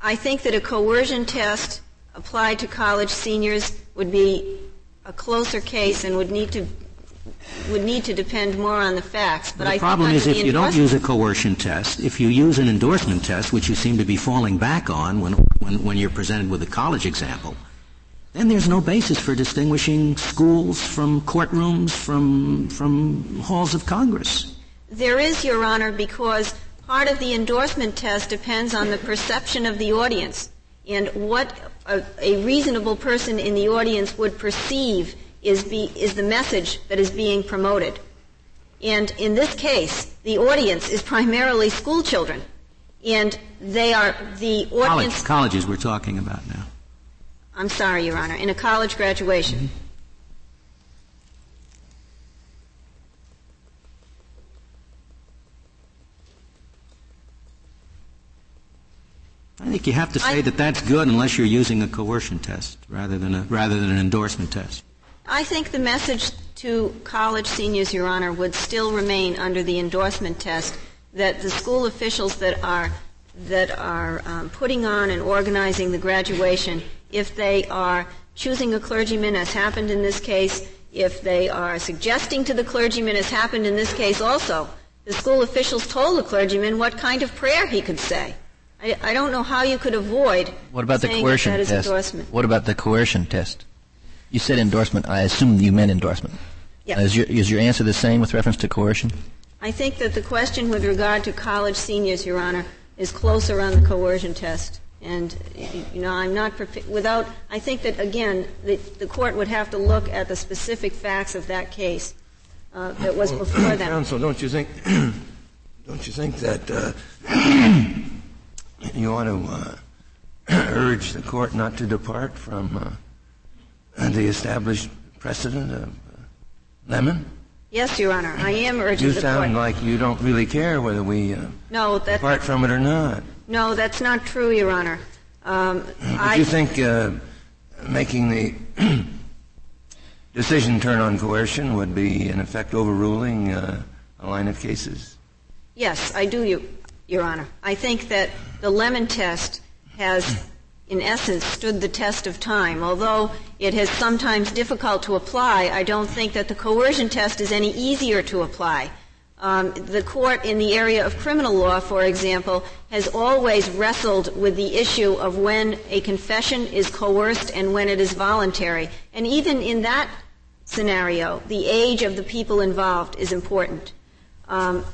I think that a coercion test applied to college seniors would be a closer case and would need to would need to depend more on the facts. But the I problem is if you don't use a coercion test, if you use an endorsement test, which you seem to be falling back on when, when, when you're presented with a college example, then there's no basis for distinguishing schools from courtrooms from, from halls of Congress. There is, Your Honor, because Part of the endorsement test depends on the perception of the audience and what a, a, reasonable person in the audience would perceive is, be, is the message that is being promoted. And in this case, the audience is primarily school children. And they are the audience. College, colleges we're talking about now. I'm sorry, Your Honor, in a college graduation. Mm-hmm. Think you have to say I, that that's good unless you're using a coercion test rather than a, rather than an endorsement test. I think the message to college seniors, Your Honor, would still remain under the endorsement test that the school officials that are that are um, putting on and organizing the graduation, if they are choosing a clergyman, as happened in this case, if they are suggesting to the clergyman, as happened in this case also, the school officials told the clergyman what kind of prayer he could say. I, I don't know how you could avoid. What about the coercion that test? Endorsement. What about the coercion test? You said endorsement. I assume you meant endorsement. Yeah. Uh, is, your, is your answer the same with reference to coercion? I think that the question with regard to college seniors, Your Honor, is closer on the coercion test. And, you know, I'm not prepared, without, I think that, again, the, the court would have to look at the specific facts of that case uh, that was well, before them. Counsel, don't you think, don't you think that uh, you ought to uh, urge the court not to depart from uh, the established precedent of uh, Lemon? Yes, Your Honor. I am urging you the court. You sound like you don't really care whether we uh, no, that, depart from it or not. No, that's not true, Your Honor. Um, I, you think uh, making the decision turn on coercion would be, in effect, overruling uh, a line of cases? Yes, I do, you, Your Honor. I think that the Lemon test has, in essence, stood the test of time. Although it has sometimes difficult to apply, I don't think that the coercion test is any easier to apply. Um, the court in the area of criminal law, for example, has always wrestled with the issue of when a confession is coerced and when it is voluntary. And even in that scenario, the age of the people involved is important. Um,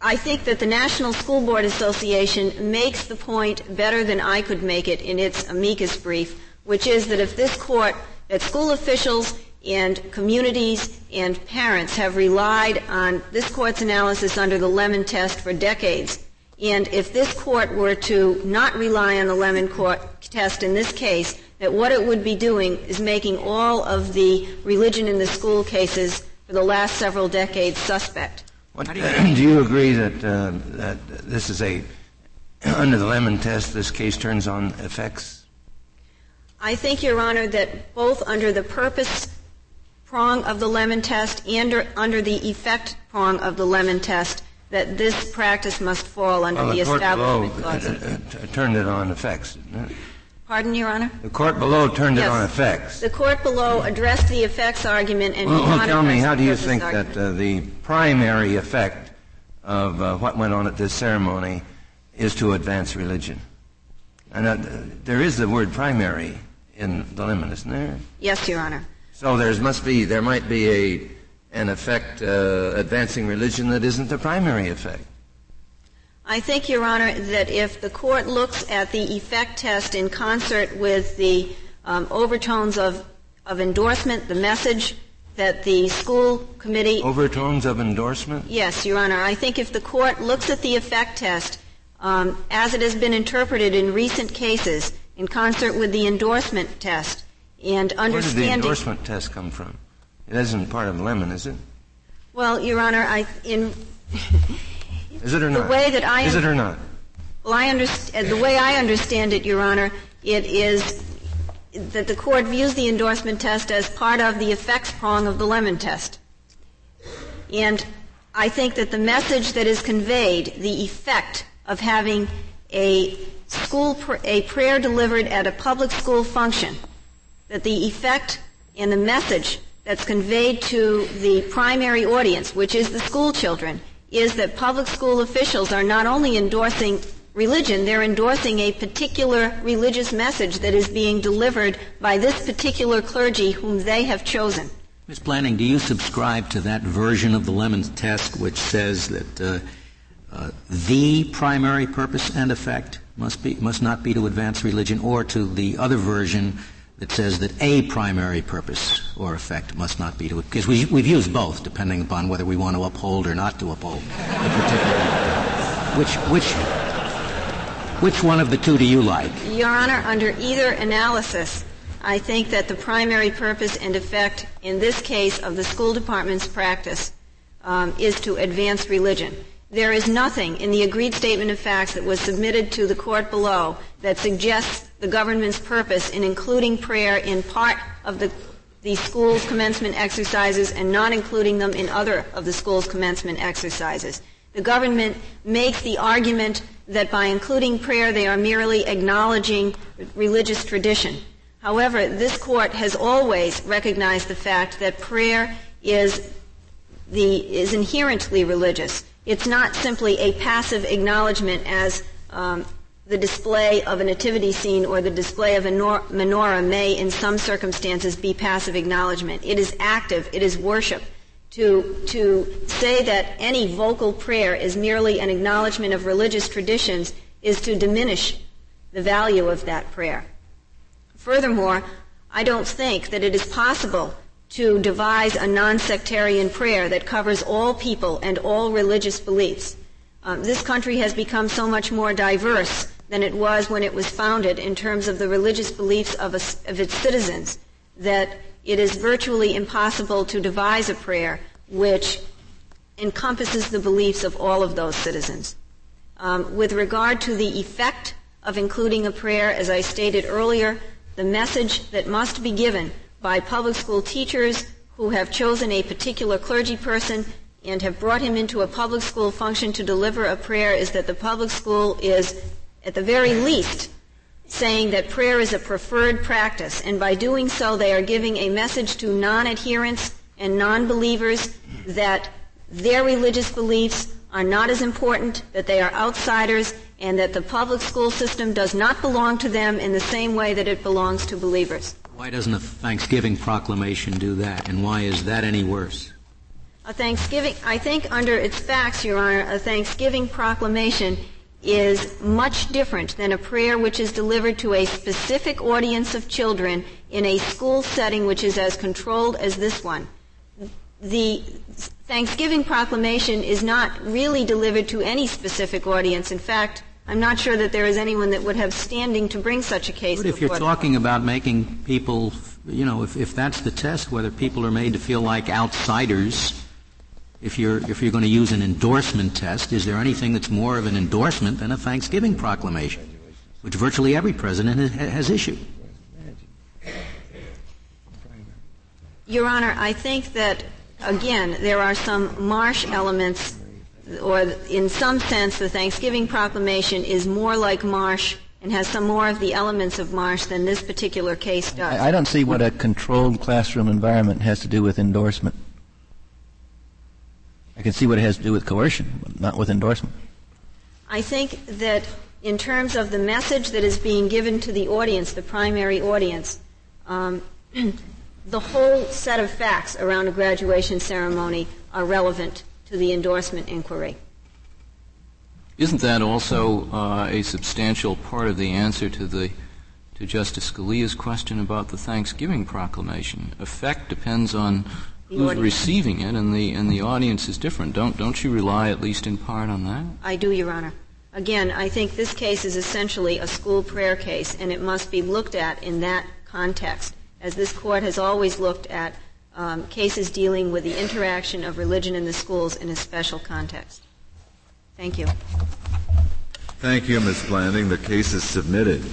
I think that the National School Board Association makes the point better than I could make it in its amicus brief, which is that if this court, that school officials and communities and parents have relied on this court's analysis under the Lemon test for decades, and if this court were to not rely on the Lemon court test in this case, that what it would be doing is making all of the religion in the school cases for the last several decades suspect. What, do, you, agree that, uh, that this is a, under the Lemon test, this case turns on effects? I think, Your Honor, that both under the purpose prong of the Lemon test and under the effect prong of the Lemon test, that this practice must fall under well, the, the establishment below, clause. Uh, uh, turned it on effects, didn't it? Pardon, Your Honor? The court below turned yes. it on effects. The court below addressed the effects argument and well, not tell me, how do you think argument. that uh, the primary effect of uh, what went on at this ceremony is to advance religion? And uh, there is the word primary in the lemon, isn't there? Yes, Your Honor. So there must be, there might be a, an effect uh, advancing religion that isn't the primary effect. I think, Your Honor, that if the court looks at the effect test in concert with the um, overtones of, of endorsement, the message that the school committee. Overtones of endorsement? Yes, Your Honor. I think if the court looks at the effect test um, as it has been interpreted in recent cases in concert with the endorsement test and understanding. Where did the endorsement test come from? It isn't part of Lemon, is it? Well, Your Honor, I, in. Is it or not? The way that I is it or not? Well, I understand. The way I understand it, Your Honor, it is that the court views the endorsement test as part of the effects prong of the Lemon test, and I think that the message that is conveyed, the effect of having a school pr- a prayer delivered at a public school function, that the effect and the message that's conveyed to the primary audience, which is the school children, is that public school officials are not only endorsing religion, they're endorsing a particular religious message that is being delivered by this particular clergy whom they have chosen. Ms. Blanding, do you subscribe to that version of the Lemon test which says that uh, uh, the primary purpose and effect must be must not be to advance religion, or to the other version that says that a primary purpose or effect must not be to because we, we've used both depending upon whether we want to uphold or not to uphold which which which one of the two do you like? Your honor under either analysis i think that the primary purpose and effect in this case of the school department's practice um, is to advance religion. There is nothing in the agreed statement of facts that was submitted to the court below that suggests the government's purpose in including prayer in part of the, the school's commencement exercises and not including them in other of the school's commencement exercises. The government makes the argument that by including prayer they are merely acknowledging religious tradition. However, this court has always recognized the fact that prayer is the, is inherently religious. It's not simply a passive acknowledgement as um, the display of a nativity scene or the display of a menorah may, in some circumstances, be passive acknowledgement. It is active. It is worship. To, to say that any vocal prayer is merely an acknowledgement of religious traditions is to diminish the value of that prayer. Furthermore, I don't think that it is possible to devise a non-sectarian prayer that covers all people and all religious beliefs. Um, this country has become so much more diverse than it was when it was founded in terms of the religious beliefs of, a, of its citizens that it is virtually impossible to devise a prayer which encompasses the beliefs of all of those citizens. Um, with regard to the effect of including a prayer, as I stated earlier, the message that must be given by public school teachers who have chosen a particular clergy person and have brought him into a public school function to deliver a prayer is that the public school is, at the very least, saying that prayer is a preferred practice. And by doing so, they are giving a message to non-adherents and non-believers that their religious beliefs are not as important, that they are outsiders, and that the public school system does not belong to them in the same way that it belongs to believers. Why doesn't a Thanksgiving proclamation do that, and why is that any worse? A Thanksgiving, I think under its facts, Your Honor, a Thanksgiving proclamation is much different than a prayer which is delivered to a specific audience of children in a school setting which is as controlled as this one. The Thanksgiving proclamation is not really delivered to any specific audience. In fact, I'm not sure that there is anyone that would have standing to bring such a case. But if you're talking about making people, you know, if, if that's the test, whether people are made to feel like outsiders, if you're if you're going to use an endorsement test, is there anything that's more of an endorsement than a Thanksgiving proclamation, which virtually every president has, has issued? Your Honor, I think that again there are some marsh elements or in some sense, the Thanksgiving Proclamation is more like Marsh and has some more of the elements of Marsh than this particular case does. I don't see what a controlled classroom environment has to do with endorsement. I can see what it has to do with coercion, but not with endorsement. I think that in terms of the message that is being given to the audience, the primary audience, um, the whole set of facts around a graduation ceremony are relevant to the endorsement inquiry. Isn't that also uh, a substantial part of the answer to the to Justice Scalia's question about the Thanksgiving proclamation? Effect depends on the who's receiving it, and the and the audience is different. Don't don't you rely at least in part on that? I do, Your Honor. Again, I think this case is essentially a school prayer case, and it must be looked at in that context, as this court has always looked at um, cases dealing with the interaction of religion in the schools in a special context. Thank you. Thank you, Ms. Blanding. The case is submitted.